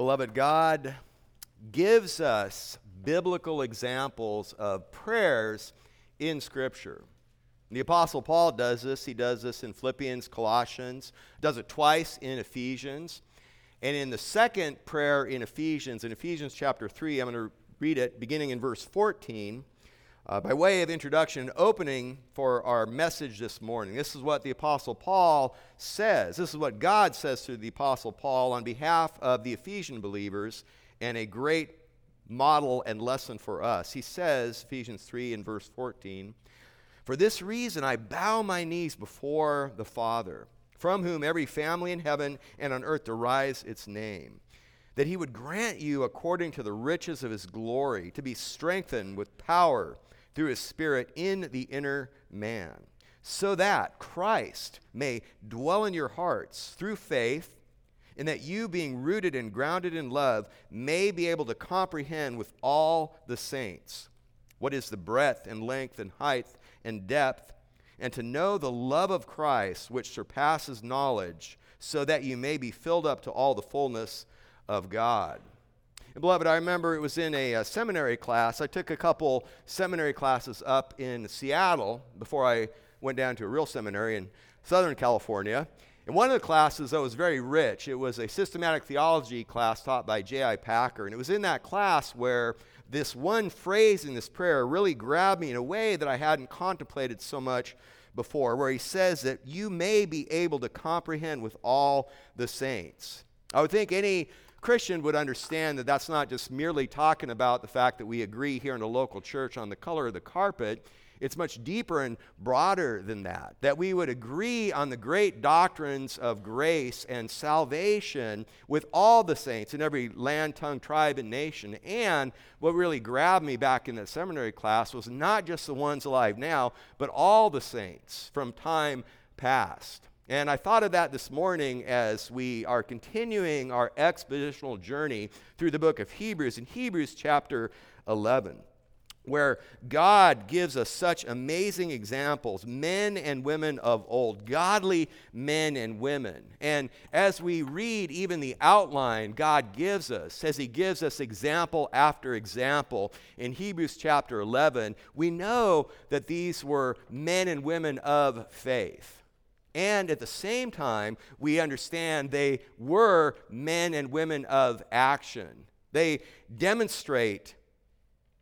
Beloved, God gives us biblical examples of prayers in Scripture. The Apostle Paul does this. He does this in Philippians, Colossians, does it twice in Ephesians. And in the second prayer in Ephesians, in Ephesians chapter 3, I'm going to read it beginning in verse 14. Uh, by way of introduction, and opening for our message this morning, this is what the Apostle Paul says. This is what God says to the Apostle Paul on behalf of the Ephesian believers, and a great model and lesson for us. He says, Ephesians 3 and verse 14, For this reason I bow my knees before the Father, from whom every family in heaven and on earth derives its name, that he would grant you, according to the riches of his glory, to be strengthened with power through his Spirit in the inner man, so that Christ may dwell in your hearts through faith and that you, being rooted and grounded in love, may be able to comprehend with all the saints what is the breadth and length and height and depth, and to know the love of Christ, which surpasses knowledge, so that you may be filled up to all the fullness of God. And beloved, I remember it was in a, a, seminary class. I took a couple seminary classes up in Seattle before I went down to a real seminary in Southern California. And one of the classes, though, was very rich. It was a systematic theology class taught by J.I. Packer. And it was in that class where this one phrase in this prayer really grabbed me in a way that I hadn't contemplated so much before, where he says that you may be able to comprehend with all the saints. I would think any Christian would understand that that's not just merely talking about the fact that we agree here in a local church on the color of the carpet. It's much deeper and broader than that. That we would agree on the great doctrines of grace and salvation with all the saints in every land, tongue, tribe, and nation. And what really grabbed me back in that seminary class was not just the ones alive now, but all the saints from time past. And I thought of that this morning as we are continuing our expositional journey through the book of Hebrews in Hebrews chapter 11 where God gives us such amazing examples, men and women of old, godly men and women. And as we read even the outline God gives us, as He gives us example after example in Hebrews chapter 11, we know that these were men and women of faith. And at the same time, we understand they were men and women of action. They demonstrate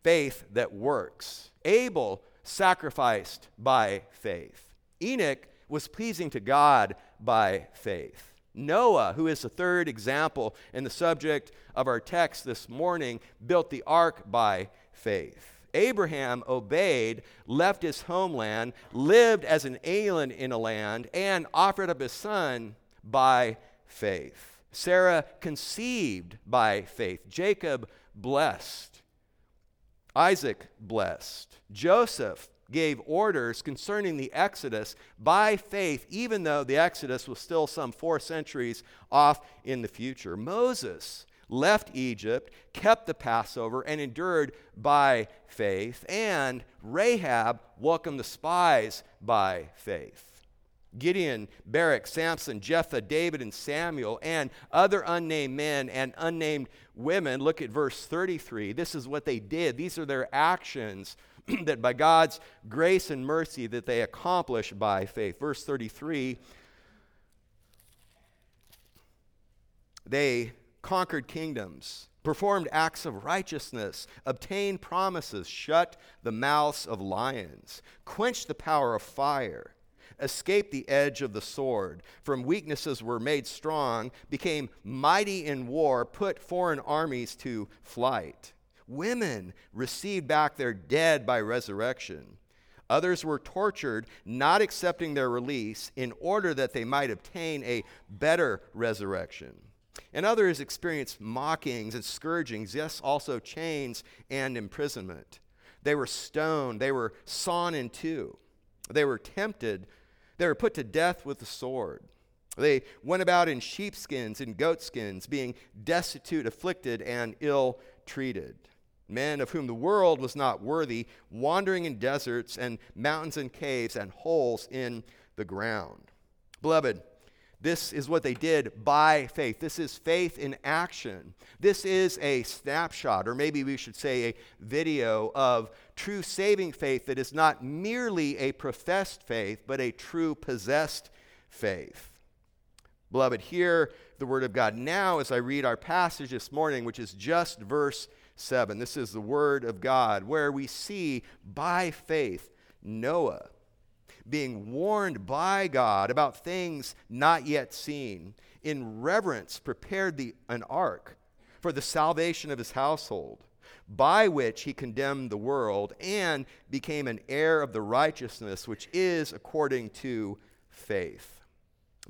faith that works. Abel sacrificed by faith. Enoch was pleasing to God by faith. Noah, who is the third example in the subject of our text this morning, built the ark by faith. Abraham obeyed, left his homeland, lived as an alien in a land, and offered up his son by faith. Sarah conceived by faith. Jacob blessed. Isaac blessed. Joseph gave orders concerning the Exodus by faith, even though the Exodus was still some four centuries off in the future. Moses left Egypt, kept the Passover, and endured by faith. And Rahab welcomed the spies by faith. Gideon, Barak, Samson, Jephthah, David, and Samuel, and other unnamed men and unnamed women. Look at verse 33. This is what they did. These are their actions that by God's grace and mercy that they accomplish by faith. Verse 33. They conquered kingdoms, performed acts of righteousness, obtained promises, shut the mouths of lions, quenched the power of fire escaped the edge of the sword, from weaknesses were made strong, became mighty in war, put foreign armies to flight. Women received back their dead by resurrection. Others were tortured, not accepting their release, in order that they might obtain a better resurrection. And others experienced mockings and scourgings, yes, also chains and imprisonment. They were stoned, they were sawn in two. They were tempted, they were put to death with the sword. They went about in sheepskins and goatskins, being destitute, afflicted, and ill treated. Men of whom the world was not worthy, wandering in deserts and mountains and caves and holes in the ground. Beloved, This is what they did by faith. This is faith in action. This is a snapshot, or maybe we should say a video of true saving faith that is not merely a professed faith, but a true possessed faith. Beloved, hear the word of God now as I read our passage this morning, which is just verse 7. This is the word of God, where we see by faith Noah being warned by God about things not yet seen, in reverence prepared the, an ark for the salvation of his household, by which he condemned the world and became an heir of the righteousness which is according to faith.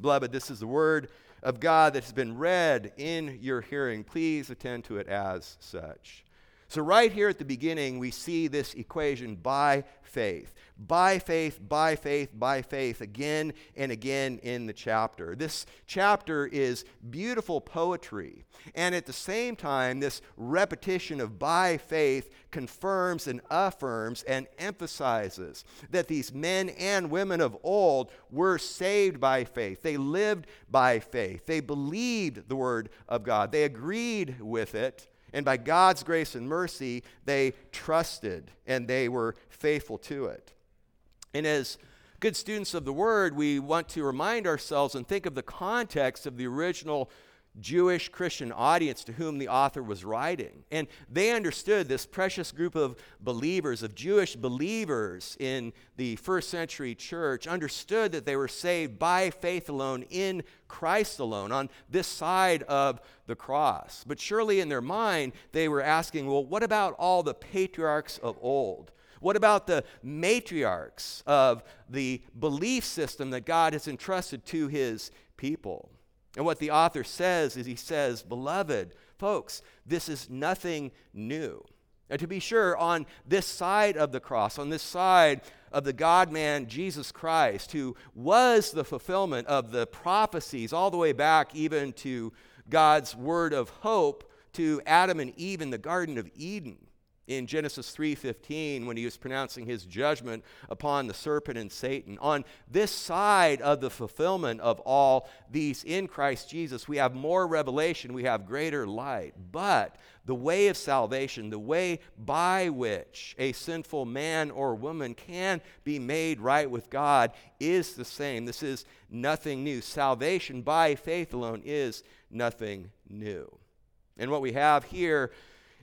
Beloved, this is the word of God that has been read in your hearing. Please attend to it as such. So, right here at the beginning, we see this equation by faith. By faith, by faith, by faith, again and again in the chapter. This chapter is beautiful poetry. And at the same time, this repetition of by faith confirms and affirms and emphasizes that these men and women of old were saved by faith. They lived by faith. They believed the word of God, they agreed with it and by God's grace and mercy, they trusted and they were faithful to it. And as good students of the word, we want to remind ourselves and think of the context of the original Jewish Christian audience to whom the author was writing. And they understood this precious group of believers, of Jewish believers in the first century church, understood that they were saved by faith alone in Christ alone on this side of the cross. But surely in their mind, they were asking, well, what about all the patriarchs of old? What about the matriarchs of the belief system that God has entrusted to his people? And what the author says is he says, Beloved, folks, this is nothing new. And to be sure, on this side of the cross, on this side of the God man Jesus Christ, who was the fulfillment of the prophecies all the way back even to God's word of hope to Adam and Eve in the Garden of Eden in Genesis 3:15 when he was pronouncing his judgment upon the serpent and Satan. On this side of the fulfillment of all these in Christ Jesus, we have more revelation, we have greater light. But the way of salvation, the way by which a sinful man or woman can be made right with God is the same. This is nothing new. Salvation by faith alone is nothing new. And what we have here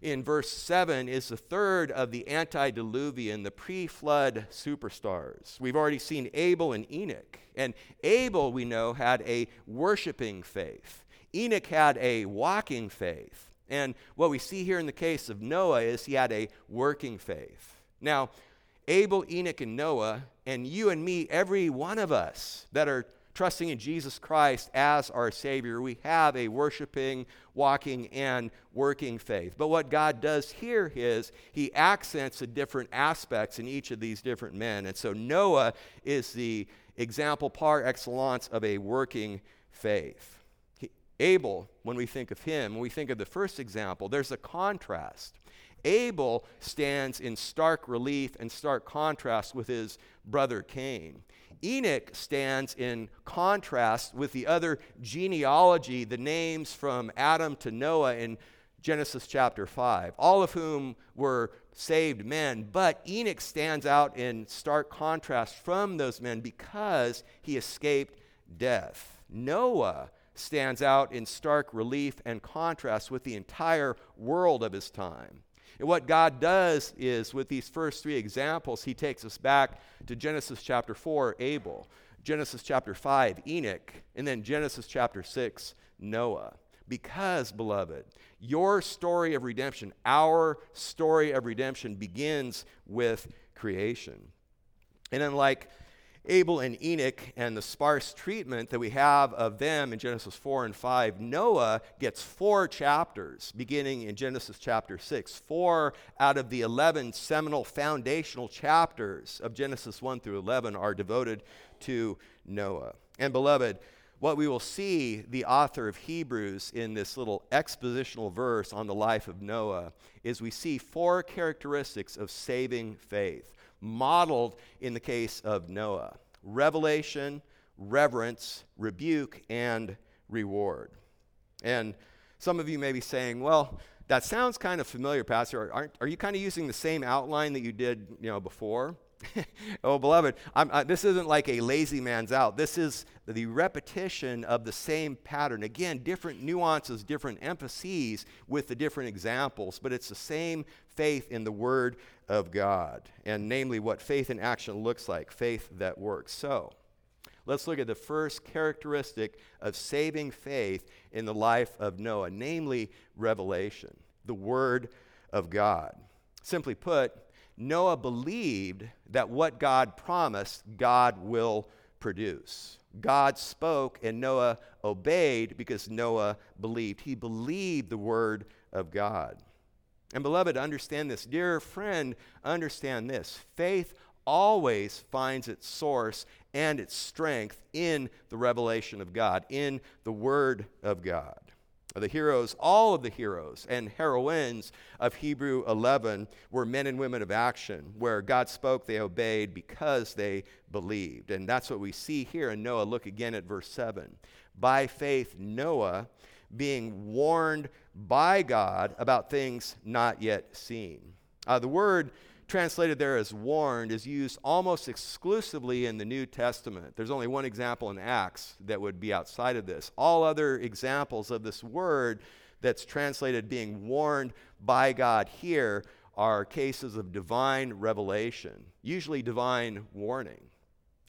in verse 7 is the third of the antediluvian, the pre flood superstars. We've already seen Abel and Enoch. And Abel, we know, had a worshiping faith, Enoch had a walking faith. And what we see here in the case of Noah is he had a working faith. Now, Abel, Enoch, and Noah, and you and me, every one of us that are trusting in Jesus Christ as our Savior, we have a worshiping, walking, and working faith. But what God does here is He accents the different aspects in each of these different men. And so Noah is the example par excellence of a working faith. Abel, when we think of him, when we think of the first example, there's a contrast. Abel stands in stark relief and stark contrast with his brother Cain. Enoch stands in contrast with the other genealogy, the names from Adam to Noah in Genesis chapter 5, all of whom were saved men. But Enoch stands out in stark contrast from those men because he escaped death. Noah stands out in stark relief and contrast with the entire world of his time. And what God does is, with these first three examples, he takes us back to Genesis chapter 4, Abel, Genesis chapter 5, Enoch, and then Genesis chapter 6, Noah. Because, beloved, your story of redemption, our story of redemption begins with creation. And unlike Abel and Enoch and the sparse treatment that we have of them in Genesis 4 and 5, Noah gets four chapters beginning in Genesis chapter 6. Four out of the 11 seminal foundational chapters of Genesis 1 through 11 are devoted to Noah. And beloved, what we will see the author of Hebrews in this little expositional verse on the life of Noah is we see four characteristics of saving faith modeled in the case of Noah revelation, reverence, rebuke, and reward. And some of you may be saying, well, that sounds kind of familiar, Pastor. Aren't, are you kind of using the same outline that you did you know, before? oh, beloved, I, this isn't like a lazy man's out. This is the repetition of the same pattern. Again, different nuances, different emphases with the different examples, but it's the same faith in the Word of God, and namely what faith in action looks like faith that works. So, let's look at the first characteristic of saving faith in the life of Noah, namely revelation, the Word of God. Simply put, Noah believed that what God promised, God will produce. God spoke and Noah obeyed because Noah believed. He believed the word of God. And beloved, understand this. Dear friend, understand this. Faith always finds its source and its strength in the revelation of God, in the word of God the heroes, all of the heroes and heroines of Hebrew 11 were men and women of action, where God spoke, they obeyed because they believed. And that's what we see here in Noah. Look again at verse 7. By faith, Noah, being warned by God about things not yet seen. Uh, the word translated there as warned is used almost exclusively in the New Testament. There's only one example in Acts that would be outside of this. All other examples of this word that's translated being warned by God here are cases of divine revelation, usually divine warning.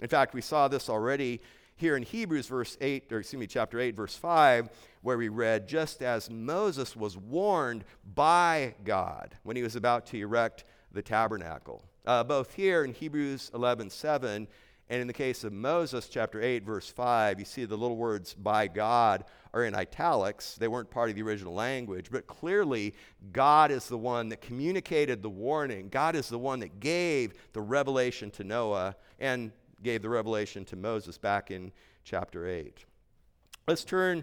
In fact, we saw this already here in Hebrews verse 8 or excuse me chapter 8 verse 5 where we read just as Moses was warned by God when he was about to erect the tabernacle. Uh, both here in Hebrews 11 7 and in the case of Moses, chapter 8, verse 5, you see the little words by God are in italics. They weren't part of the original language, but clearly God is the one that communicated the warning. God is the one that gave the revelation to Noah and gave the revelation to Moses back in chapter 8. Let's turn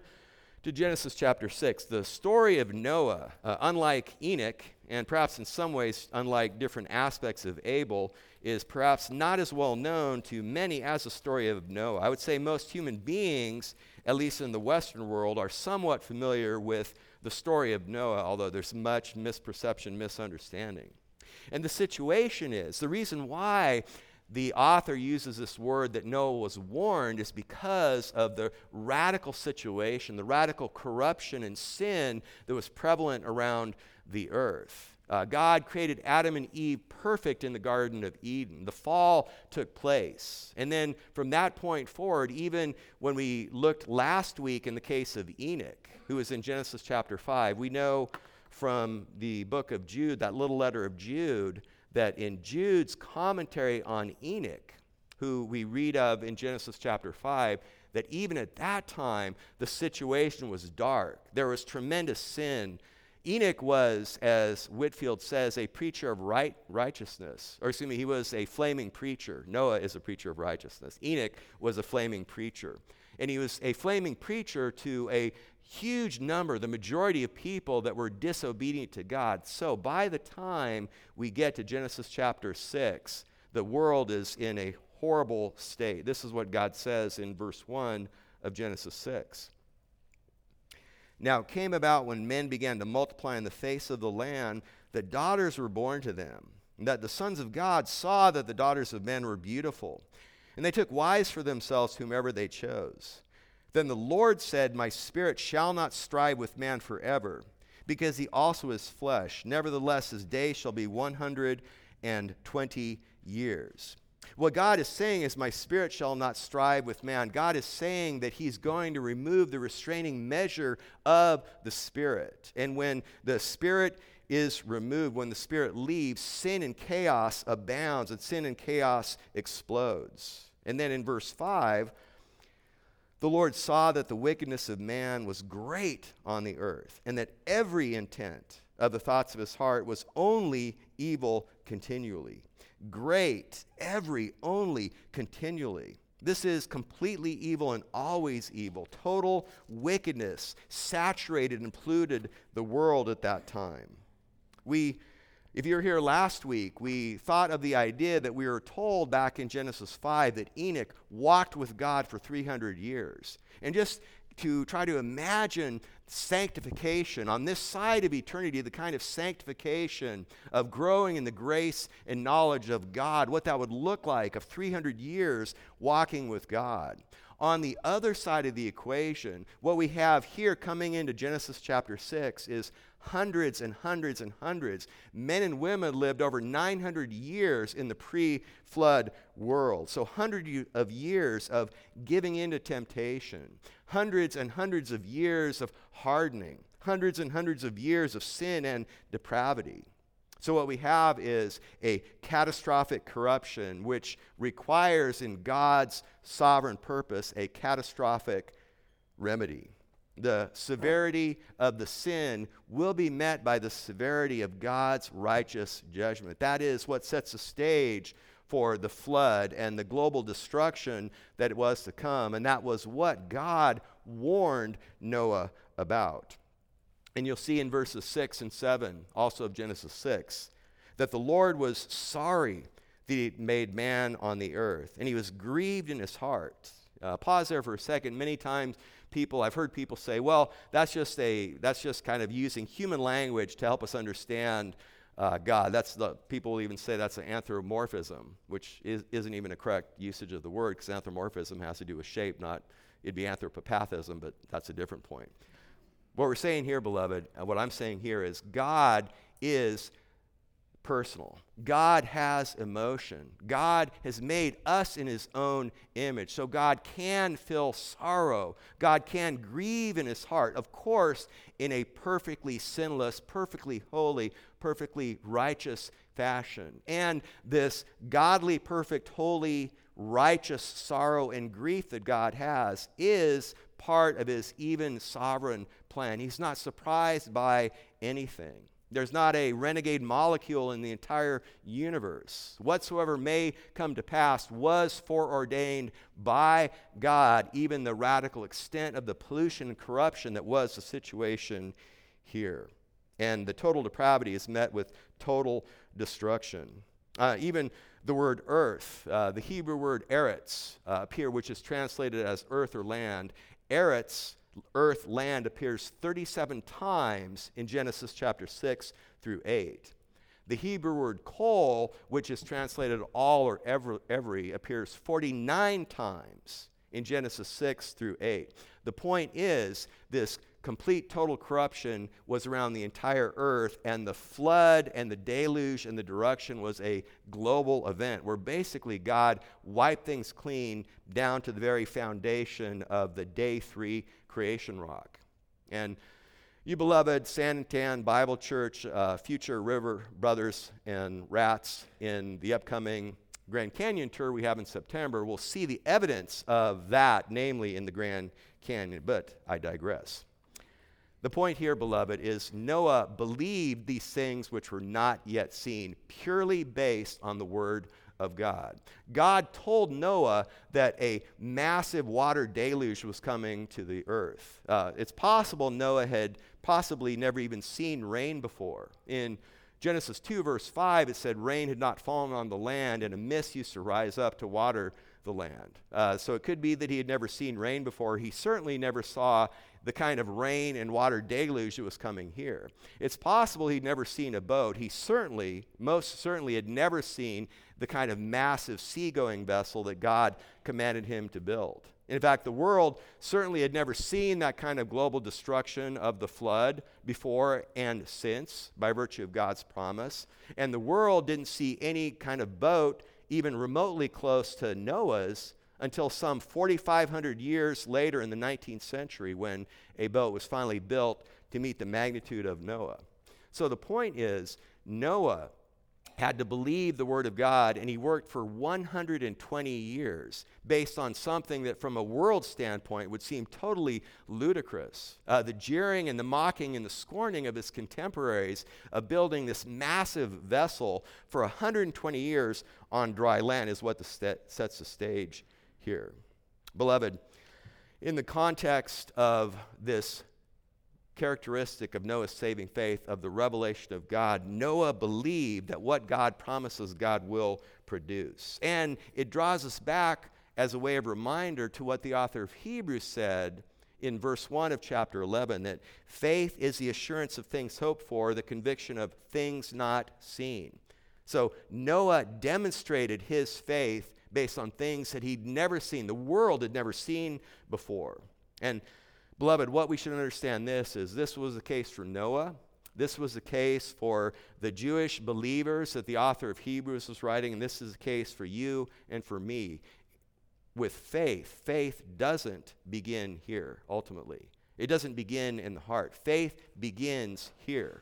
to Genesis chapter 6. The story of Noah, uh, unlike Enoch, and perhaps in some ways, unlike different aspects of Abel, is perhaps not as well known to many as the story of Noah. I would say most human beings, at least in the Western world, are somewhat familiar with the story of Noah, although there's much misperception, misunderstanding. And the situation is the reason why the author uses this word that Noah was warned is because of the radical situation, the radical corruption and sin that was prevalent around the earth. Uh, God created Adam and Eve perfect in the Garden of Eden. The fall took place. And then from that point forward, even when we looked last week in the case of Enoch, who is in Genesis chapter 5, we know from the book of Jude, that little letter of Jude, that in Jude's commentary on Enoch, who we read of in Genesis chapter 5, that even at that time, the situation was dark. There was tremendous sin. Enoch was, as Whitfield says, a preacher of right, righteousness. Or excuse me, he was a flaming preacher. Noah is a preacher of righteousness. Enoch was a flaming preacher. And he was a flaming preacher to a huge number, the majority of people that were disobedient to God. So by the time we get to Genesis chapter 6, the world is in a horrible state. This is what God says in verse 1 of Genesis 6. Now it came about when men began to multiply in the face of the land that daughters were born to them, and that the sons of God saw that the daughters of men were beautiful. And they took wives for themselves whomever they chose. Then the Lord said, My spirit shall not strive with man forever, because he also is flesh. Nevertheless, his day shall be 120 years. What God is saying is, My spirit shall not strive with man. God is saying that He's going to remove the restraining measure of the Spirit. And when the Spirit is removed, when the Spirit leaves, sin and chaos abounds, and sin and chaos explodes. And then in verse 5, the Lord saw that the wickedness of man was great on the earth, and that every intent of the thoughts of his heart was only evil continually. Great, every, only, continually. This is completely evil and always evil. Total wickedness saturated and polluted the world at that time. We If you were here last week, we thought of the idea that we were told back in Genesis 5 that Enoch walked with God for 300 years. And just to try to imagine sanctification on this side of eternity, the kind of sanctification of growing in the grace and knowledge of God, what that would look like of 300 years walking with God. On the other side of the equation, what we have here coming into Genesis chapter 6 is hundreds and hundreds and hundreds. Men and women lived over 900 years in the pre flood world. So, hundreds of years of giving in to temptation, hundreds and hundreds of years of hardening, hundreds and hundreds of years of sin and depravity. So, what we have is a catastrophic corruption, which requires, in God's sovereign purpose, a catastrophic remedy. The severity of the sin will be met by the severity of God's righteous judgment. That is what sets the stage for the flood and the global destruction that was to come. And that was what God warned Noah about. And you'll see in verses 6 and 7, also of Genesis 6, that the Lord was sorry that he made man on the earth, and he was grieved in his heart. Uh, pause there for a second. Many times people i've heard people say well that's just a that's just kind of using human language to help us understand uh, god that's the people will even say that's an anthropomorphism which is, isn't even a correct usage of the word because anthropomorphism has to do with shape not it'd be anthropopathism but that's a different point what we're saying here beloved and what i'm saying here is god is personal. God has emotion. God has made us in his own image. So God can feel sorrow. God can grieve in his heart, of course, in a perfectly sinless, perfectly holy, perfectly righteous fashion. And this godly, perfect, holy, righteous sorrow and grief that God has is part of his even sovereign plan. He's not surprised by anything. There's not a renegade molecule in the entire universe. Whatsoever may come to pass was foreordained by God, even the radical extent of the pollution and corruption that was the situation here. And the total depravity is met with total destruction. Uh, even the word earth, uh, the Hebrew word eretz, uh, appear, which is translated as earth or land. Eretz earth, land appears 37 times in Genesis chapter 6 through 8. The Hebrew word kol, which is translated all or every, every, appears 49 times in Genesis 6 through 8. The point is, this complete total corruption was around the entire earth, and the flood and the deluge and the destruction was a global event where basically God wiped things clean down to the very foundation of the day three creation rock. And you beloved San Antan Bible Church, uh, future River Brothers and Rats in the upcoming Grand Canyon tour we have in September will see the evidence of that, namely in the Grand Canyon. But I digress. The point here, beloved, is Noah believed these things which were not yet seen, purely based on the word of God. God told Noah that a massive water deluge was coming to the earth. Uh, it's possible Noah had possibly never even seen rain before. In Genesis 2, verse 5, it said rain had not fallen on the land, and a mist used to rise up to water the land. Uh, so it could be that he had never seen rain before. He certainly never saw the kind of rain and water deluge that was coming here. It's possible he'd never seen a boat. He certainly, most certainly, had never seen the kind of massive seagoing vessel that God commanded him to build. In fact, the world certainly had never seen that kind of global destruction of the flood before and since by virtue of God's promise. And the world didn't see any kind of boat even remotely close to Noah's until some 4,500 years later in the 19th century when a boat was finally built to meet the magnitude of Noah. So the point is, Noah had to believe the word of God, and he worked for 120 years based on something that, from a world standpoint, would seem totally ludicrous. Uh, the jeering and the mocking and the scorning of his contemporaries of building this massive vessel for 120 years on dry land is what the st- sets the stage here. Beloved, in the context of this characteristic of Noah's saving faith of the revelation of God. Noah believed that what God promises, God will produce. And it draws us back as a way of reminder to what the author of Hebrews said in verse 1 of chapter 11 that faith is the assurance of things hoped for, the conviction of things not seen. So Noah demonstrated his faith based on things that he'd never seen, the world had never seen before. And beloved, what we should understand this is this was the case for Noah. This was the case for the Jewish believers that the author of Hebrews was writing, and this is the case for you and for me with faith, faith doesn't begin here ultimately. It doesn't begin in the heart. Faith begins here.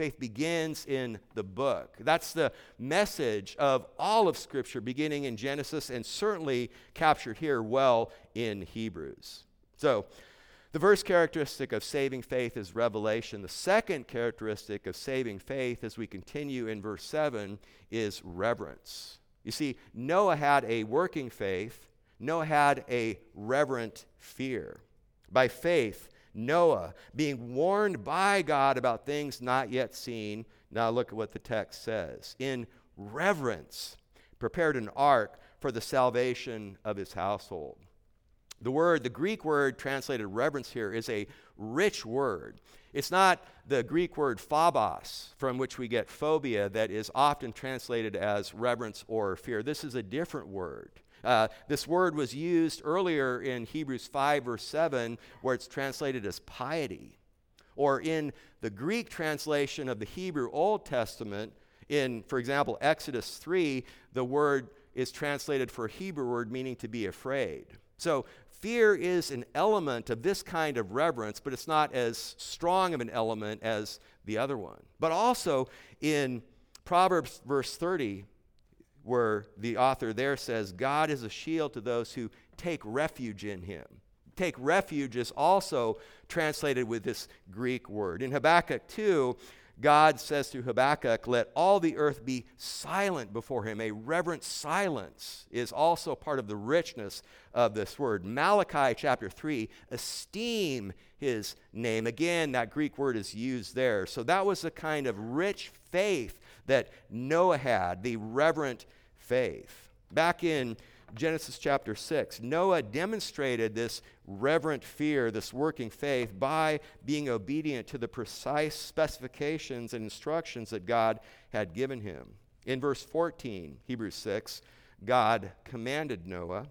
Faith begins in the book. That's the message of all of Scripture, beginning in Genesis and certainly captured here well in Hebrews. So, the first characteristic of saving faith is revelation. The second characteristic of saving faith, as we continue in verse 7, is reverence. You see, Noah had a working faith, Noah had a reverent fear. By faith, Noah, being warned by God about things not yet seen, now look at what the text says. In reverence, prepared an ark for the salvation of his household. The word, the Greek word translated reverence here, is a rich word. It's not the Greek word phobos, from which we get phobia, that is often translated as reverence or fear. This is a different word. Uh, this word was used earlier in Hebrews 5, verse 7, where it's translated as piety. Or in the Greek translation of the Hebrew Old Testament, in, for example, Exodus 3, the word is translated for a Hebrew word meaning to be afraid. So fear is an element of this kind of reverence, but it's not as strong of an element as the other one. But also in Proverbs verse 30, where the author there says, God is a shield to those who take refuge in him. Take refuge is also translated with this Greek word. In Habakkuk 2, God says to Habakkuk, Let all the earth be silent before him. A reverent silence is also part of the richness of this word. Malachi chapter 3, esteem his name. Again, that Greek word is used there. So that was a kind of rich faith that Noah had, the reverent faith. Back in Genesis chapter 6, Noah demonstrated this reverent fear, this working faith, by being obedient to the precise specifications and instructions that God had given him. In verse 14, Hebrews 6, God commanded Noah,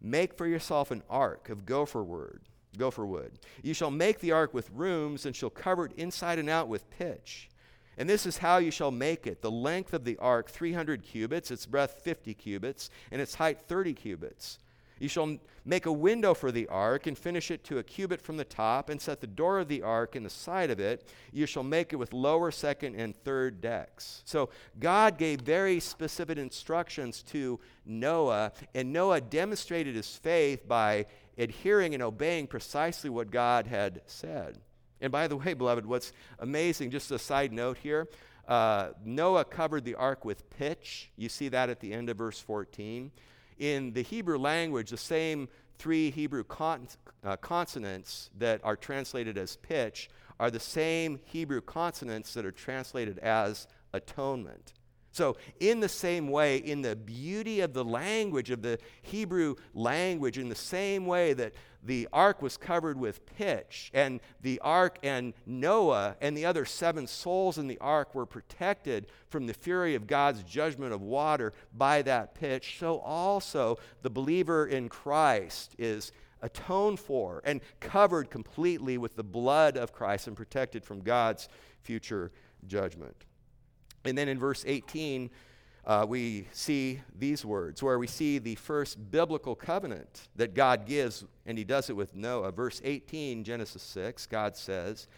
Make for yourself an ark of gopher wood. Gopher wood. You shall make the ark with rooms and shall cover it inside and out with pitch. And this is how you shall make it. The length of the ark, 300 cubits, its breadth, 50 cubits, and its height, 30 cubits. You shall make a window for the ark and finish it to a cubit from the top, and set the door of the ark in the side of it. You shall make it with lower, second, and third decks. So God gave very specific instructions to Noah, and Noah demonstrated his faith by adhering and obeying precisely what God had said. And by the way, beloved, what's amazing, just a side note here uh, Noah covered the ark with pitch. You see that at the end of verse 14. In the Hebrew language, the same three Hebrew con- uh, consonants that are translated as pitch are the same Hebrew consonants that are translated as atonement. So, in the same way, in the beauty of the language, of the Hebrew language, in the same way that the ark was covered with pitch, and the ark and Noah and the other seven souls in the ark were protected from the fury of God's judgment of water by that pitch, so also the believer in Christ is atoned for and covered completely with the blood of Christ and protected from God's future judgment. And then in verse 18, uh, we see these words where we see the first biblical covenant that God gives, and he does it with Noah. Verse 18, Genesis 6, God says,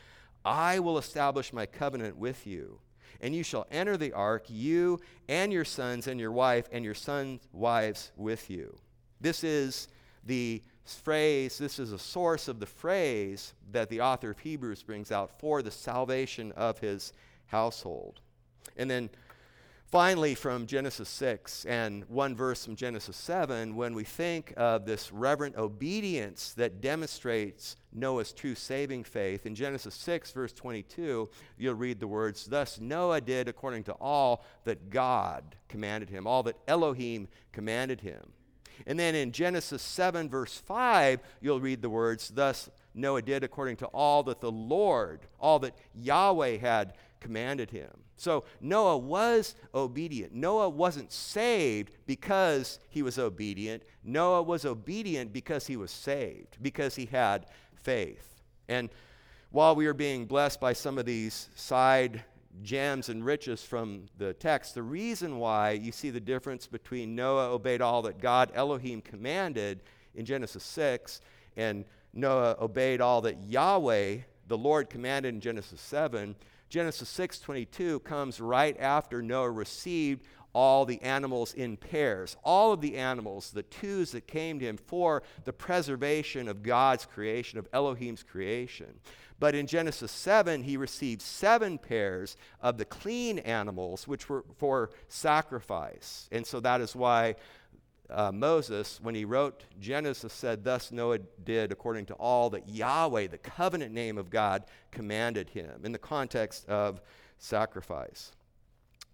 I will establish my covenant with you, and you shall enter the ark, you and your sons and your wife, and your sons' wives with you. This is the phrase, this is a source of the phrase that the author of Hebrews brings out for the salvation of his household. And then Finally, from Genesis 6 and one verse from Genesis 7, when we think of this reverent obedience that demonstrates Noah's true saving faith, in Genesis 6, verse 22, you'll read the words, Thus Noah did according to all that God commanded him, all that Elohim commanded him. And then in Genesis 7, verse 5, you'll read the words, Thus Noah did according to all that the Lord, all that Yahweh had commanded him. So Noah was obedient. Noah wasn't saved because he was obedient. Noah was obedient because he was saved, because he had faith. And while we are being blessed by some of these side gems and riches from the text, the reason why you see the difference between Noah obeyed all that God Elohim commanded in Genesis 6 and Noah obeyed all that Yahweh, the Lord, commanded in Genesis 7 Genesis 6:22 comes right after Noah received all the animals in pairs, all of the animals, the twos that came to him for the preservation of God's creation, of Elohim's creation. But in Genesis 7, he received seven pairs of the clean animals, which were for sacrifice. And so that is why uh, Moses, when he wrote Genesis, said, Thus Noah did according to all that Yahweh, the covenant name of God, commanded him, in the context of sacrifice.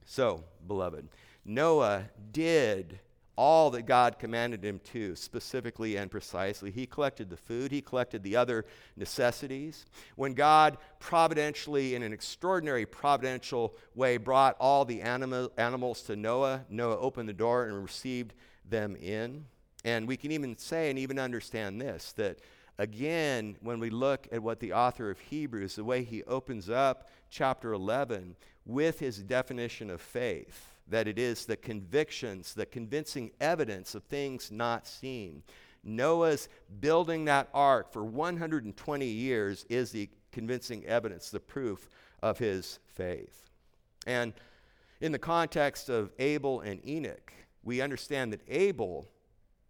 So, beloved, Noah did all that God commanded him to, specifically and precisely. He collected the food, he collected the other necessities. When God providentially, in an extraordinary providential way, brought all the anima- animals to Noah, Noah opened the door and received them in. And we can even say and even understand this that again, when we look at what the author of Hebrews, the way he opens up chapter 11 with his definition of faith, that it is the convictions, the convincing evidence of things not seen. Noah's building that ark for 120 years is the convincing evidence, the proof of his faith. And in the context of Abel and Enoch, we understand that Abel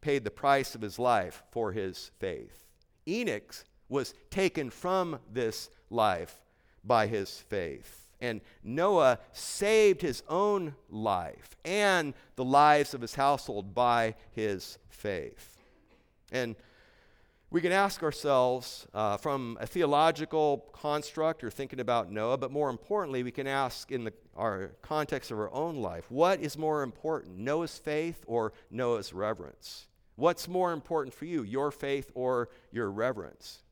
paid the price of his life for his faith. Enoch was taken from this life by his faith. And Noah saved his own life and the lives of his household by his faith. And we can ask ourselves uh, from a theological construct or thinking about Noah, but more importantly, we can ask in the, our context of our own life what is more important, Noah's faith or Noah's reverence? What's more important for you, your faith or your reverence?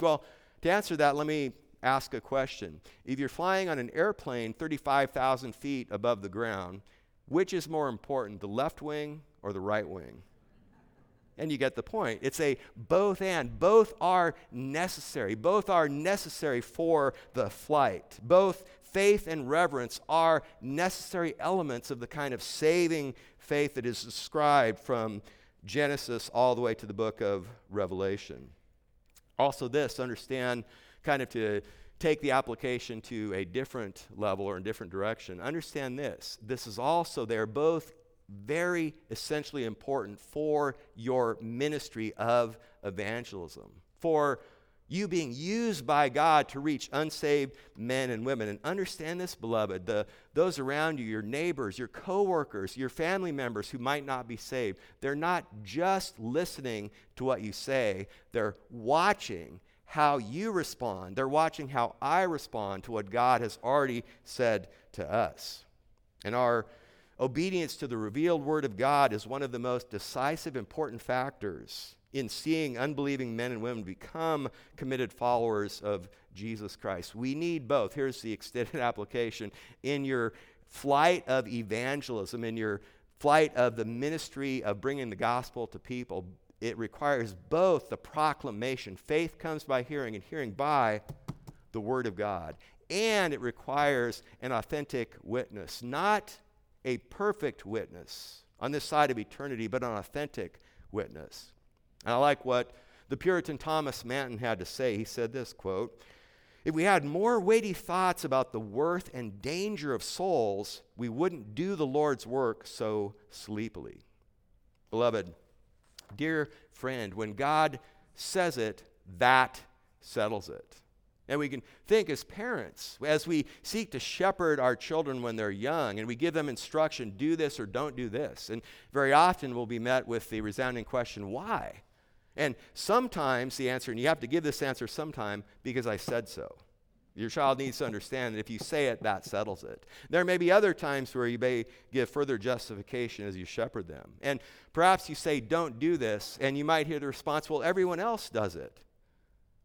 Well, to answer that, let me ask a question. If you're flying on an airplane 35,000 feet above the ground, which is more important, the left wing or the right wing? And you get the point. It's a both and. Both are necessary. Both are necessary for the flight. Both faith and reverence are necessary elements of the kind of saving faith that is described from Genesis all the way to the book of Revelation. Also, this, understand kind of to take the application to a different level or a different direction. Understand this. This is also they're both very essentially important for your ministry of evangelism, for you being used by God to reach unsaved men and women. And understand this, beloved, the, those around you, your neighbors, your coworkers, your family members who might not be saved, they're not just listening to what you say, they're watching how you respond. They're watching how I respond to what God has already said to us. And our Obedience to the revealed Word of God is one of the most decisive, important factors in seeing unbelieving men and women become committed followers of Jesus Christ. We need both. Here's the extended application. In your flight of evangelism, in your flight of the ministry of bringing the gospel to people, it requires both the proclamation. Faith comes by hearing, and hearing by the Word of God. And it requires an authentic witness, not a perfect witness on this side of eternity, but an authentic witness. And I like what the Puritan Thomas Manton had to say. He said this quote, if we had more weighty thoughts about the worth and danger of souls, we wouldn't do the Lord's work so sleepily. Beloved, dear friend, when God says it, that settles it. And we can think as parents, as we seek to shepherd our children when they're young and we give them instruction, do this or don't do this. And very often we'll be met with the resounding question, why? And sometimes the answer, and you have to give this answer sometime, because I said so. Your child needs to understand that if you say it, that settles it. There may be other times where you may give further justification as you shepherd them. And perhaps you say, don't do this, and you might hear the response, well, everyone else does it.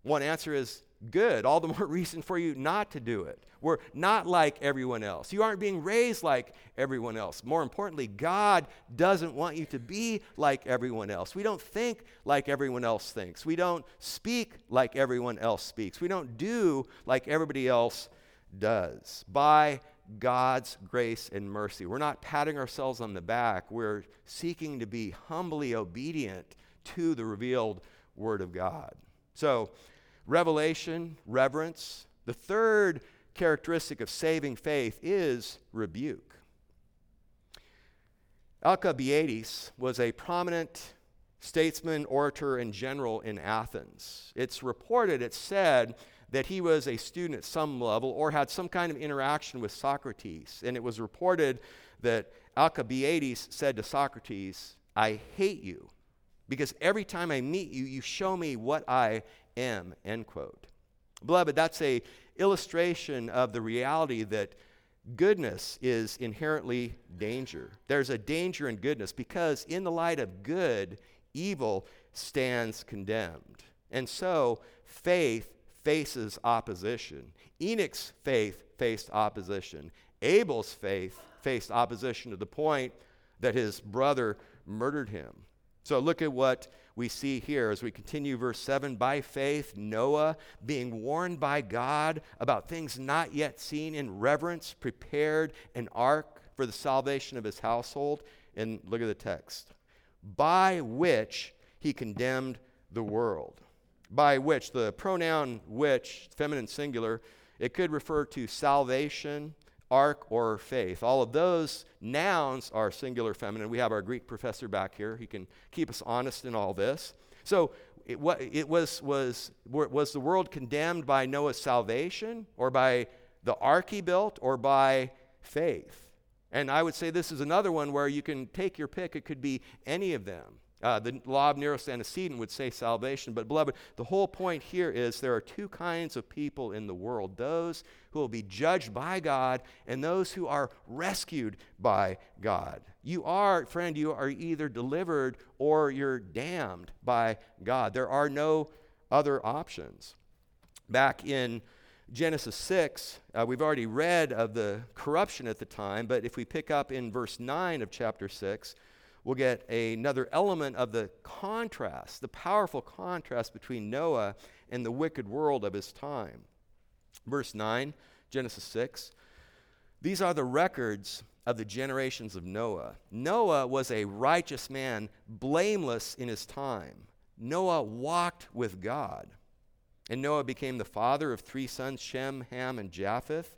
One answer is, good, all the more reason for you not to do it. We're not like everyone else. You aren't being raised like everyone else. More importantly, God doesn't want you to be like everyone else. We don't think like everyone else thinks. We don't speak like everyone else speaks. We don't do like everybody else does. By God's grace and mercy. We're not patting ourselves on the back. We're seeking to be humbly obedient to the revealed Word of God. So, revelation, reverence. The third characteristic of saving faith is rebuke. Alcibiades was a prominent statesman, orator, and general in Athens. It's reported, it's said, that he was a student at some level or had some kind of interaction with Socrates. And it was reported that Alcibiades said to Socrates, I hate you because every time I meet you, you show me what I am, end quote. Beloved, that's a illustration of the reality that goodness is inherently danger. There's a danger in goodness because in the light of good, evil stands condemned. And so faith faces opposition. Enoch's faith faced opposition. Abel's faith faced opposition to the point that his brother murdered him. So look at what we see here as we continue verse 7 by faith noah being warned by god about things not yet seen in reverence prepared an ark for the salvation of his household. And look at the text. By which he condemned the world. By which the pronoun which feminine singular it could refer to salvation ark, or faith. All of those nouns are singular feminine. We have our Greek professor back here. He can keep us honest in all this. So, it, what, it was, was, was the world condemned by Noah's salvation, or by the ark he built, or by faith? And I would say this is another one where you can take your pick. It could be any of them. Uh, the law of Nearest antecedent would say salvation, but beloved, the whole point here is there are two kinds of people in the world those who will be judged by God and those who are rescued by God. You are, friend, you are either delivered or you're damned by God. There are no other options. Back in Genesis 6, uh, we've already read of the corruption at the time, but if we pick up in verse 9 of chapter 6, we'll get another element of the contrast, the powerful contrast between Noah and the wicked world of his time. Verse 9, Genesis 6. These are the records of the generations of Noah. Noah was a righteous man, blameless in his time. Noah walked with God. And Noah became the father of three sons Shem, Ham, and Japheth.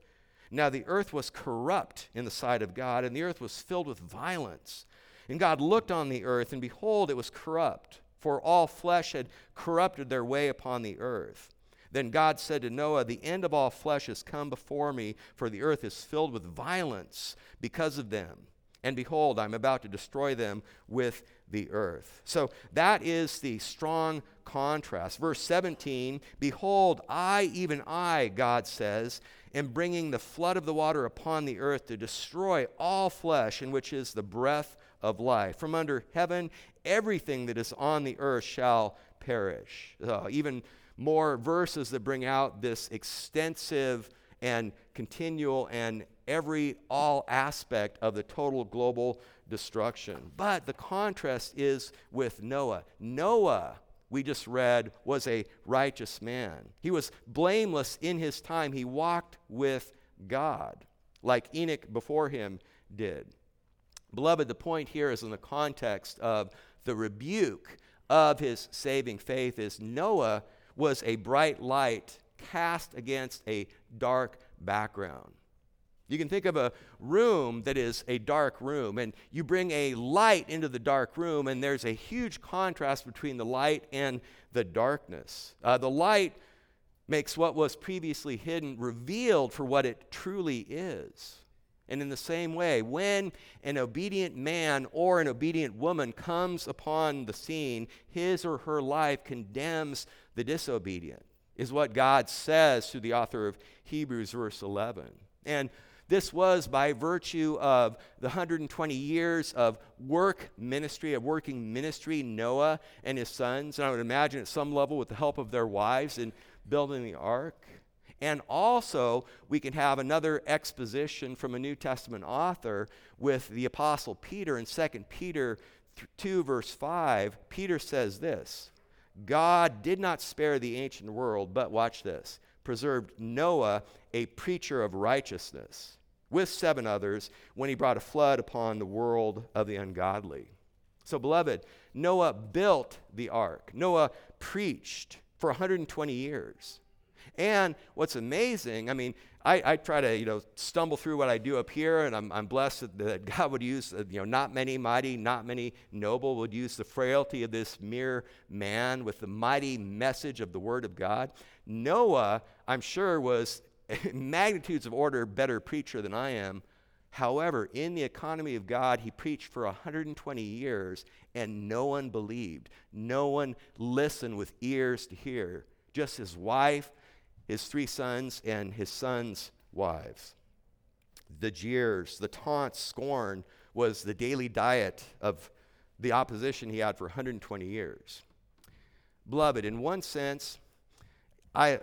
Now the earth was corrupt in the sight of God, and the earth was filled with violence. And God looked on the earth, and behold, it was corrupt, for all flesh had corrupted their way upon the earth. Then God said to Noah, The end of all flesh has come before me, for the earth is filled with violence because of them. And behold, I'm about to destroy them with the earth. So that is the strong contrast. Verse 17 Behold, I, even I, God says, am bringing the flood of the water upon the earth to destroy all flesh, in which is the breath of life. From under heaven, everything that is on the earth shall perish. Uh, even more verses that bring out this extensive and continual and every all aspect of the total global destruction. But the contrast is with Noah. Noah, we just read, was a righteous man. He was blameless in his time. He walked with God, like Enoch before him did. Beloved, the point here is in the context of the rebuke of his saving faith is Noah was a bright light cast against a dark background. You can think of a room that is a dark room, and you bring a light into the dark room, and there's a huge contrast between the light and the darkness. Uh, the light makes what was previously hidden revealed for what it truly is. And in the same way, when an obedient man or an obedient woman comes upon the scene, his or her life condemns the disobedient, is what God says to the author of Hebrews, verse 11. And this was by virtue of the 120 years of work ministry, of working ministry, Noah and his sons. And I would imagine at some level with the help of their wives in building the ark. And also, we can have another exposition from a New Testament author with the Apostle Peter in 2 Peter 2, verse 5. Peter says this God did not spare the ancient world, but watch this, preserved Noah, a preacher of righteousness, with seven others, when he brought a flood upon the world of the ungodly. So, beloved, Noah built the ark, Noah preached for 120 years. And what's amazing, I mean, I, I, try to, you know, stumble through what I do up here, and I'm, I'm blessed that, God would use, uh, you know, not many mighty, not many noble would use the frailty of this mere man with the mighty message of the Word of God. Noah, I'm sure, was magnitudes of order better preacher than I am. However, in the economy of God, he preached for 120 years, and no one believed. No one listened with ears to hear. Just his wife his three sons and his sons' wives. The jeers, the taunts, scorn was the daily diet of the opposition he had for 120 years. Beloved, in one sense, I,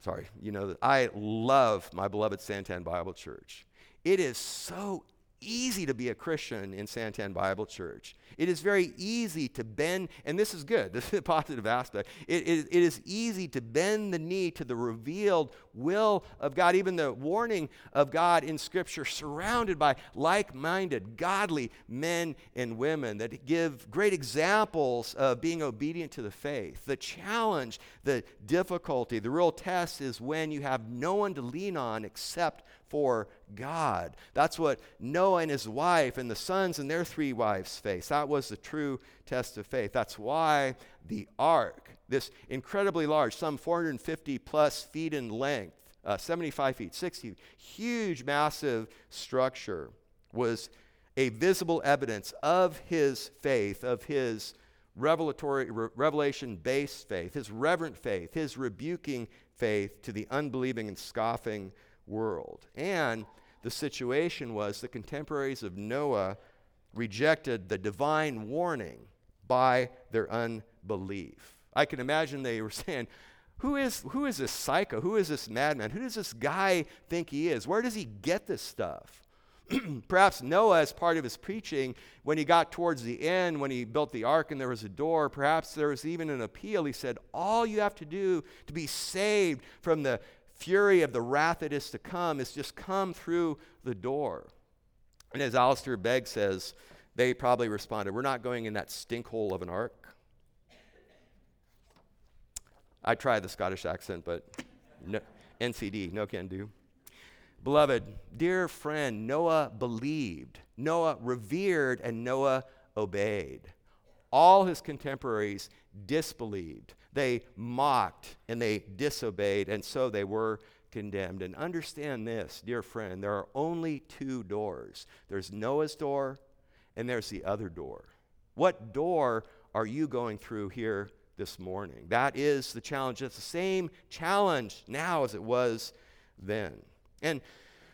sorry, you know, I love my beloved Santan Bible Church. It is so easy to be a Christian in Santan Bible Church. It is very easy to bend, and this is good, this is a positive aspect. It, it, it is easy to bend the knee to the revealed will of God, even the warning of God in Scripture, surrounded by like minded, godly men and women that give great examples of being obedient to the faith. The challenge, the difficulty, the real test is when you have no one to lean on except for God. That's what Noah and his wife and the sons and their three wives faced. That was the true test of faith. That's why the ark, this incredibly large, some 450 plus feet in length, uh, 75 feet, 60, huge, massive structure, was a visible evidence of his faith, of his revelatory, re- revelation based faith, his reverent faith, his rebuking faith to the unbelieving and scoffing world. And the situation was the contemporaries of Noah rejected the divine warning by their unbelief. I can imagine they were saying, who is, who is this psycho? Who is this madman? Who does this guy think he is? Where does he get this stuff? perhaps Noah, as part of his preaching, when he got towards the end, when he built the ark and there was a door, perhaps there was even an appeal. He said, All you have to do to be saved from the fury of the wrath that is to come is just come through the door. And as Alistair Begg says, they probably responded, We're not going in that stinkhole of an ark. I tried the Scottish accent, but no, NCD, no can do. Beloved, dear friend, Noah believed, Noah revered, and Noah obeyed. All his contemporaries disbelieved. They mocked and they disobeyed, and so they were condemned. And understand this, dear friend, there are only two doors there's Noah's door, and there's the other door. What door are you going through here this morning? That is the challenge. It's the same challenge now as it was then. And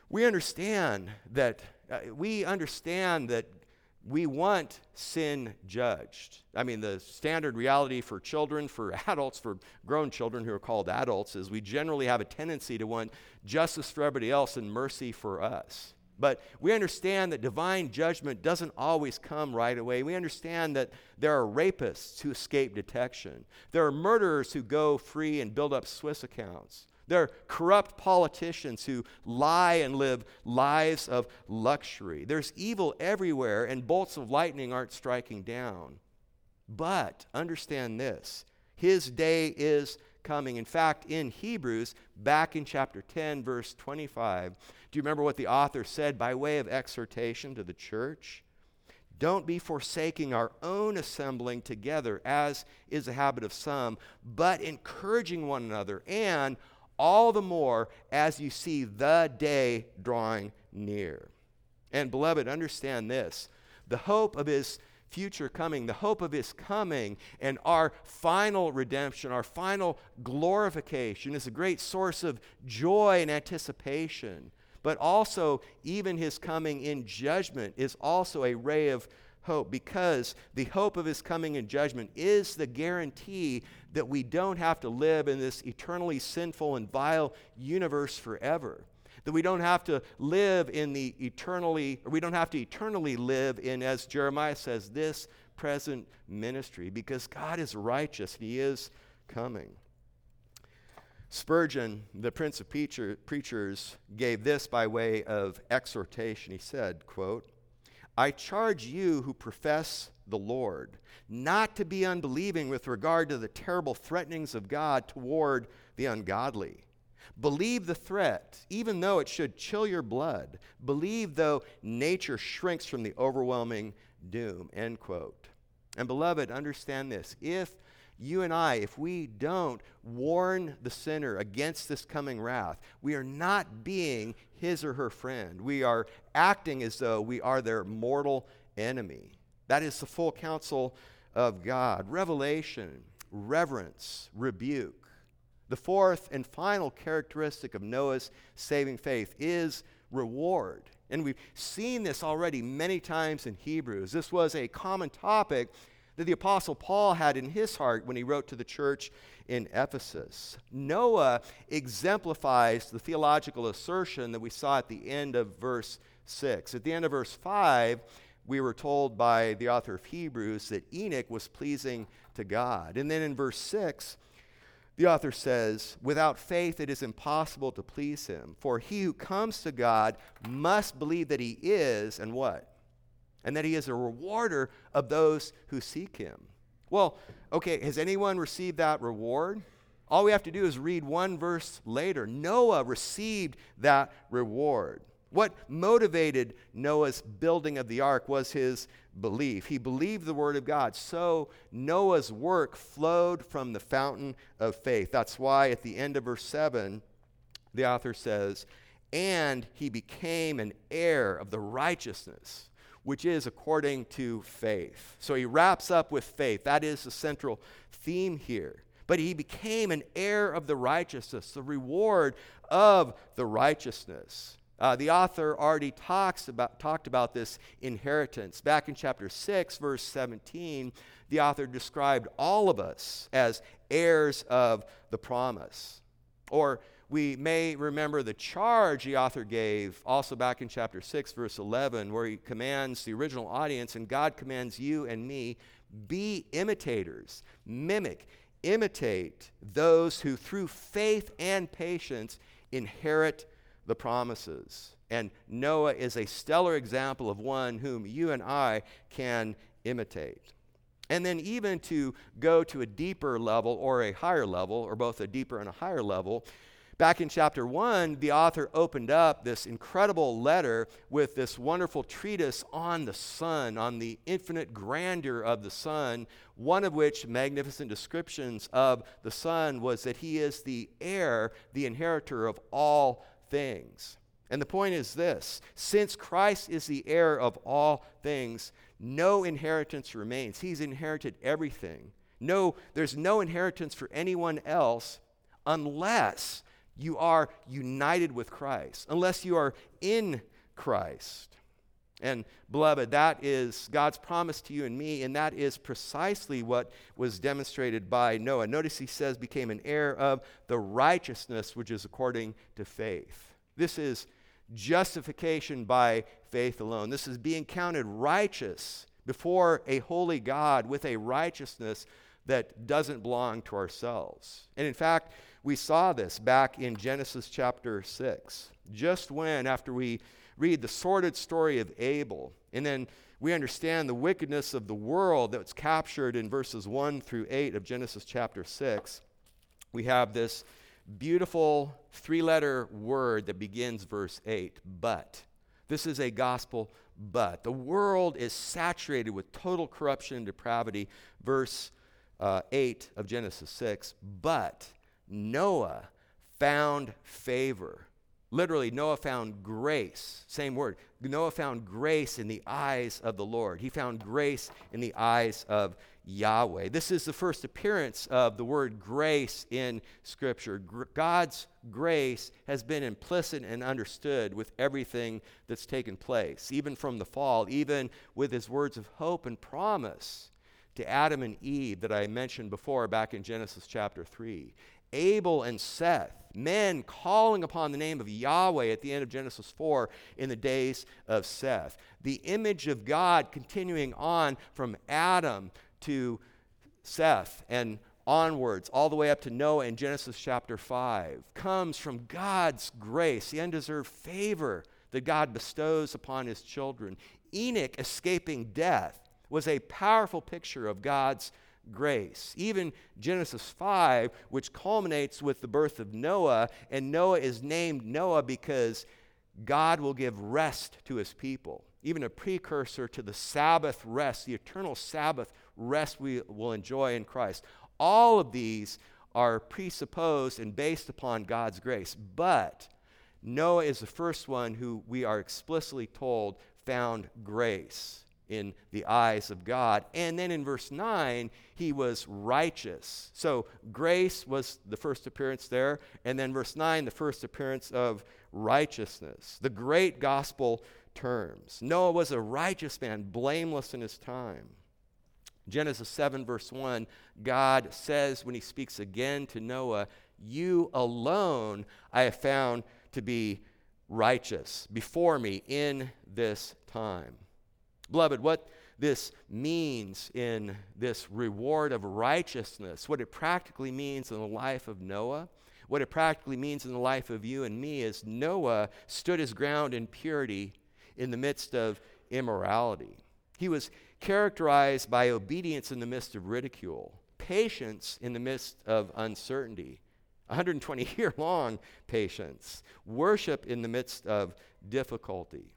we understand that uh, we understand that we want sin judged. I mean, the standard reality for children, for adults, for grown children who are called adults, is we generally have a tendency to want justice for everybody else and mercy for us. But we understand that divine judgment doesn't always come right away. We understand that there are rapists who escape detection, there are murderers who go free and build up Swiss accounts. There are corrupt politicians who lie and live lives of luxury. There's evil everywhere, and bolts of lightning aren't striking down. But understand this His day is coming. In fact, in Hebrews, back in chapter 10, verse 25, do you remember what the author said by way of exhortation to the church? Don't be forsaking our own assembling together, as is the habit of some, but encouraging one another, and all the more as you see the day drawing near. And beloved, understand this the hope of his future coming, the hope of his coming, and our final redemption, our final glorification is a great source of joy and anticipation. But also, even his coming in judgment is also a ray of hope because the hope of his coming in judgment is the guarantee that we don't have to live in this eternally sinful and vile universe forever that we don't have to live in the eternally, or we don't have to eternally live in, as Jeremiah says, this present ministry, because God is righteous and He is coming. Spurgeon, the prince of preacher, preachers, gave this by way of exhortation. He said, quote, I charge you who profess the Lord not to be unbelieving with regard to the terrible threatenings of God toward the ungodly Believe the threat, even though it should chill your blood. Believe though nature shrinks from the overwhelming doom. End quote. And beloved, understand this. If you and I, if we don't warn the sinner against this coming wrath, we are not being his or her friend. We are acting as though we are their mortal enemy. That is the full counsel of God. Revelation, reverence, rebuke. The fourth and final characteristic of Noah's saving faith is reward. And we've seen this already many times in Hebrews. This was a common topic that the Apostle Paul had in his heart when he wrote to the church in Ephesus. Noah exemplifies the theological assertion that we saw at the end of verse 6. At the end of verse 5, we were told by the author of Hebrews that Enoch was pleasing to God. And then in verse 6, the author says, Without faith, it is impossible to please him. For he who comes to God must believe that he is, and what? And that he is a rewarder of those who seek him. Well, okay, has anyone received that reward? All we have to do is read one verse later. Noah received that reward. What motivated Noah's building of the ark was his belief. He believed the word of God. So Noah's work flowed from the fountain of faith. That's why at the end of verse 7, the author says, And he became an heir of the righteousness, which is according to faith. So he wraps up with faith. That is the central theme here. But he became an heir of the righteousness, the reward of the righteousness. Uh, the author already talks about, talked about this inheritance. Back in chapter 6, verse 17, the author described all of us as heirs of the promise. Or we may remember the charge the author gave also back in chapter 6, verse 11, where he commands the original audience, and God commands you and me be imitators, mimic, imitate those who through faith and patience inherit the promises. And Noah is a stellar example of one whom you and I can imitate. And then, even to go to a deeper level or a higher level, or both a deeper and a higher level, back in chapter 1, the author opened up this incredible letter with this wonderful treatise on the Son, on the infinite grandeur of the Son, one of which magnificent descriptions of the Son was that he is the heir, the inheritor of all things. And the point is this since Christ is the heir of all things, no inheritance remains. He's inherited everything. No, there's no inheritance for anyone else unless you are united with Christ, unless you are in Christ. And beloved, that is God's promise to you and me, and that is precisely what was demonstrated by Noah. Notice he says, became an heir of the righteousness which is according to faith. This is justification by faith alone. This is being counted righteous before a holy God with a righteousness that doesn't belong to ourselves. And in fact, we saw this back in Genesis chapter 6. Just when, after we read the sordid story of Abel, and then we understand the wickedness of the world that's captured in verses 1 through 8 of Genesis chapter 6. We have this beautiful three letter word that begins verse 8, but. This is a gospel but. The world is saturated with total corruption and depravity. Verse uh, 8 of Genesis 6. But Noah found favor. Literally, Noah found grace. Same word. Noah found grace in the eyes of the Lord. He found grace in the eyes of Yahweh. This is the first appearance of the word grace in Scripture. God's grace has been implicit and understood with everything that's taken place, even from the fall, even with his words of hope and promise to Adam and Eve that I mentioned before back in Genesis chapter 3. Abel and Seth, men calling upon the name of Yahweh at the end of Genesis 4 in the days of Seth. The image of God continuing on from Adam to Seth and onwards, all the way up to Noah in Genesis chapter 5, comes from God's grace, the undeserved favor that God bestows upon his children. Enoch escaping death was a powerful picture of God's grace. Even Genesis 5, which culminates with the birth of Noah, and Noah is named Noah because God will give rest to his people, even a precursor to the Sabbath rest, the eternal Sabbath rest we will enjoy in Christ. All of these are presupposed and based upon God's grace. But Noah is the first one who we are explicitly told found grace in the eyes of God. And then in verse 9, he was righteous. So grace was the first appearance there. And then verse 9, the first appearance of righteousness. The great gospel terms. Noah was a righteous man, blameless in his time. Genesis 7, verse 1, God says when he speaks again to Noah, You alone I have found to be righteous before me in this time. Beloved, what this means in this reward of righteousness, what it practically means in the life of Noah, what it practically means in the life of you and me is Noah stood his ground in purity in the midst of immorality. He was characterized by obedience in the midst of ridicule, patience in the midst of uncertainty, 120 year long patience, worship in the midst of difficulty.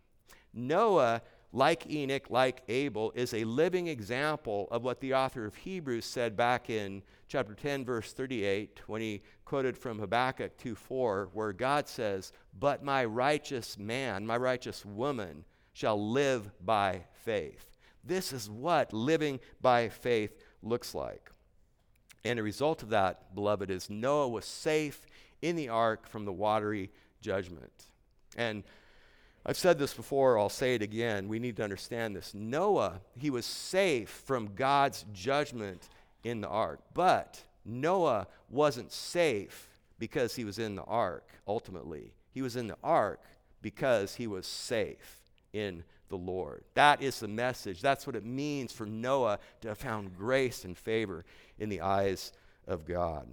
Noah, like Enoch, like Abel, is a living example of what the author of Hebrews said back in chapter 10, verse 38, when he quoted from Habakkuk 2 4, where God says, But my righteous man, my righteous woman, shall live by faith. This is what living by faith looks like. And a result of that, beloved, is Noah was safe in the ark from the watery judgment. And I've said this before, I'll say it again. We need to understand this. Noah, he was safe from God's judgment in the ark. But Noah wasn't safe because he was in the ark, ultimately. He was in the ark because he was safe in the Lord. That is the message. That's what it means for Noah to have found grace and favor in the eyes of God.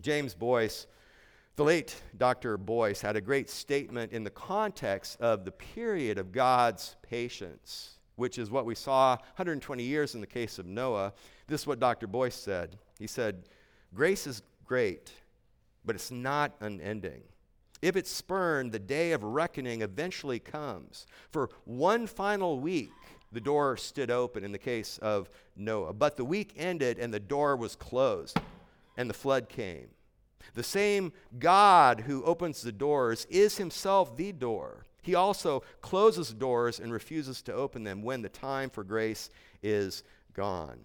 James Boice, the late Dr. Boice had a great statement in the context of the period of God's patience, which is what we saw 120 years in the case of Noah. This is what Dr. Boice said. He said, Grace is great, but it's not unending. If it's spurned, the day of reckoning eventually comes. For one final week, the door stood open in the case of Noah. But the week ended and the door was closed, and the flood came. The same God who opens the doors is himself the door. He also closes doors and refuses to open them when the time for grace is gone.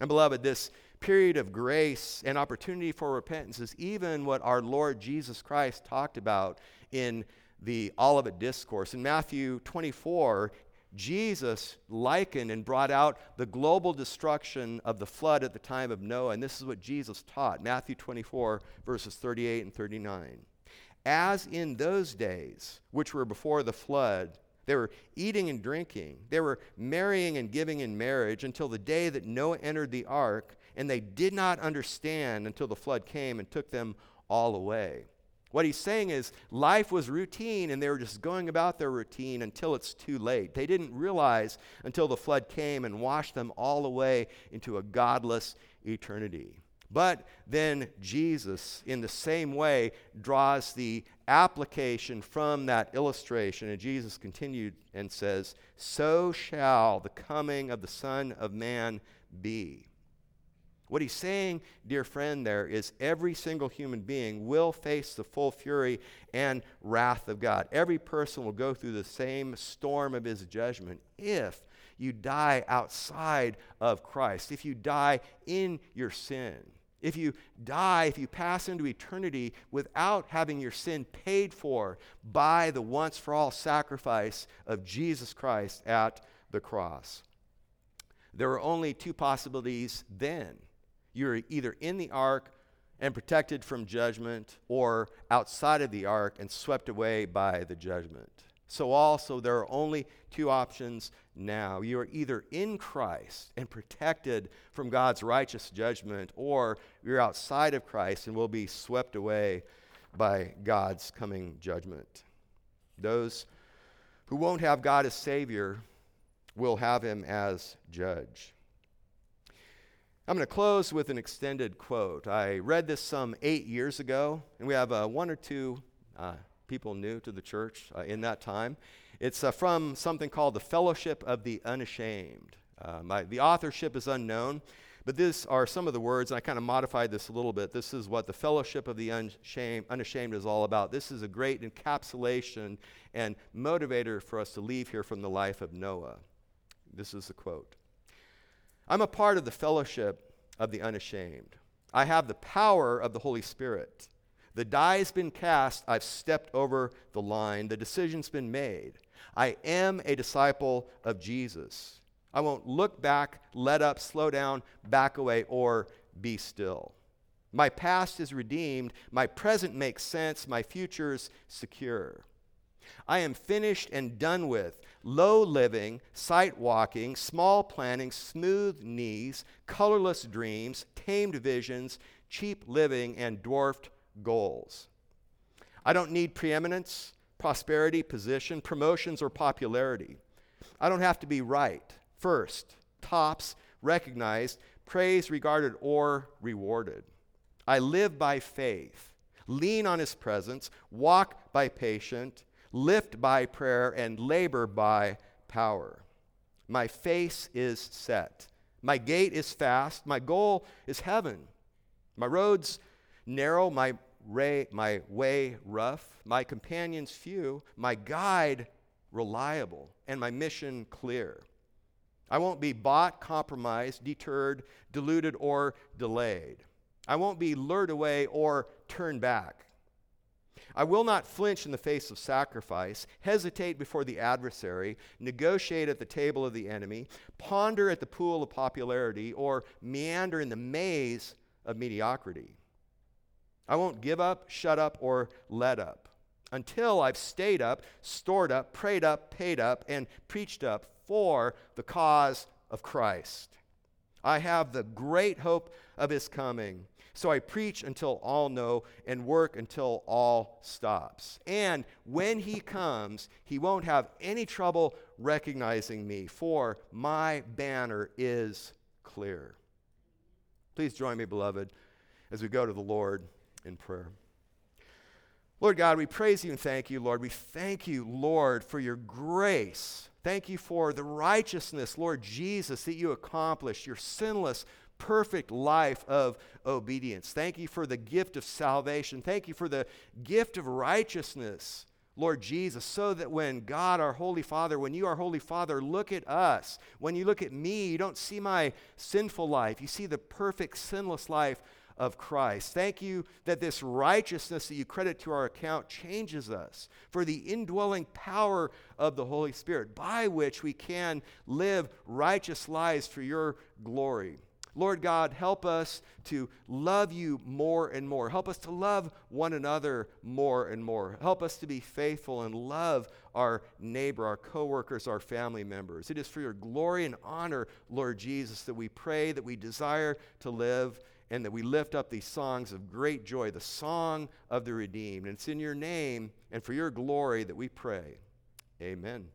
And beloved, this period of grace and opportunity for repentance is even what our Lord Jesus Christ talked about in the Olivet Discourse. In Matthew 24, Jesus likened and brought out the global destruction of the flood at the time of Noah. And this is what Jesus taught Matthew 24, verses 38 and 39. As in those days, which were before the flood, they were eating and drinking. They were marrying and giving in marriage until the day that Noah entered the ark, and they did not understand until the flood came and took them all away. What he's saying is life was routine and they were just going about their routine until it's too late. They didn't realize until the flood came and washed them all away into a godless eternity. But then Jesus, in the same way, draws the application from that illustration. And Jesus continued and says, So shall the coming of the Son of Man be. What he's saying, dear friend, there is every single human being will face the full fury and wrath of God. Every person will go through the same storm of his judgment if you die outside of Christ, if you die in your sin. If you die, if you pass into eternity without having your sin paid for by the once for all sacrifice of Jesus Christ at the cross. There are only two possibilities then. You're either in the ark and protected from judgment, or outside of the ark and swept away by the judgment. So, also, there are only two options now. You are either in Christ and protected from God's righteous judgment, or you're outside of Christ and will be swept away by God's coming judgment. Those who won't have God as Savior will have Him as judge. I'm going to close with an extended quote. I read this some eight years ago, and we have uh, one or two. Uh, people new to the church uh, in that time. It's uh, from something called the Fellowship of the Unashamed. Uh, my, the authorship is unknown, but these are some of the words, and I kind of modified this a little bit. This is what the Fellowship of the Unashamed, Unashamed is all about. This is a great encapsulation and motivator for us to leave here from the life of Noah. This is the quote I'm a part of the fellowship of the unashamed. I have the power of the Holy Spirit. The die's been cast. I've stepped over the line. The decision's been made. I am a disciple of Jesus. I won't look back, let up, slow down, back away, or be still. My past is redeemed. My present makes sense. My future's secure. I am finished and done with low living, sight walking, small planning, smooth knees, colorless dreams, tamed visions, cheap living, and dwarfed goals. I don't need preeminence, prosperity, position, promotions, or popularity. I don't have to be right, first, tops, recognized, praised, regarded, or rewarded. I live by faith, lean on his presence, walk by patience, lift by prayer, and labor by power. My face is set. My gait is fast. My goal is heaven. My roads narrow, my, ray, my way rough, my companions few, my guide reliable, and my mission clear. I won't be bought, compromised, deterred, deluded, or delayed. I won't be lured away or turned back. I will not flinch in the face of sacrifice, hesitate before the adversary, negotiate at the table of the enemy, ponder at the pool of popularity, or meander in the maze of mediocrity. I won't give up, shut up, or let up until I've stayed up, stored up, prayed up, paid up, and preached up for the cause of Christ. I have the great hope of his coming. So I preach until all know and work until all stops. And when he comes, he won't have any trouble recognizing me, for my banner is clear. Please join me, beloved, as we go to the Lord in prayer. Lord God, we praise you and thank you, Lord. We thank you, Lord, for your grace. Thank you for the righteousness, Lord Jesus, that you accomplished, your sinless, perfect life of obedience. Thank you for the gift of salvation. Thank you for the gift of righteousness, Lord Jesus, so that when God, our Holy Father, when you, our Holy Father, look at us, when you look at me, you don't see my sinful life. You see the perfect, sinless life of Christ. Thank you that this righteousness that you credit to our account changes us for the indwelling power of the Holy Spirit by which we can live righteous lives for your glory. Lord God, help us to love you more and more. Help us to love one another more and more. Help us to be faithful and love our neighbor, our coworkers, our family members. It is for your glory and honor, Lord Jesus, that we pray, that we desire to live and that we lift up these songs of great joy, the song of the redeemed. And it's in your name and for your glory that we pray. Amen.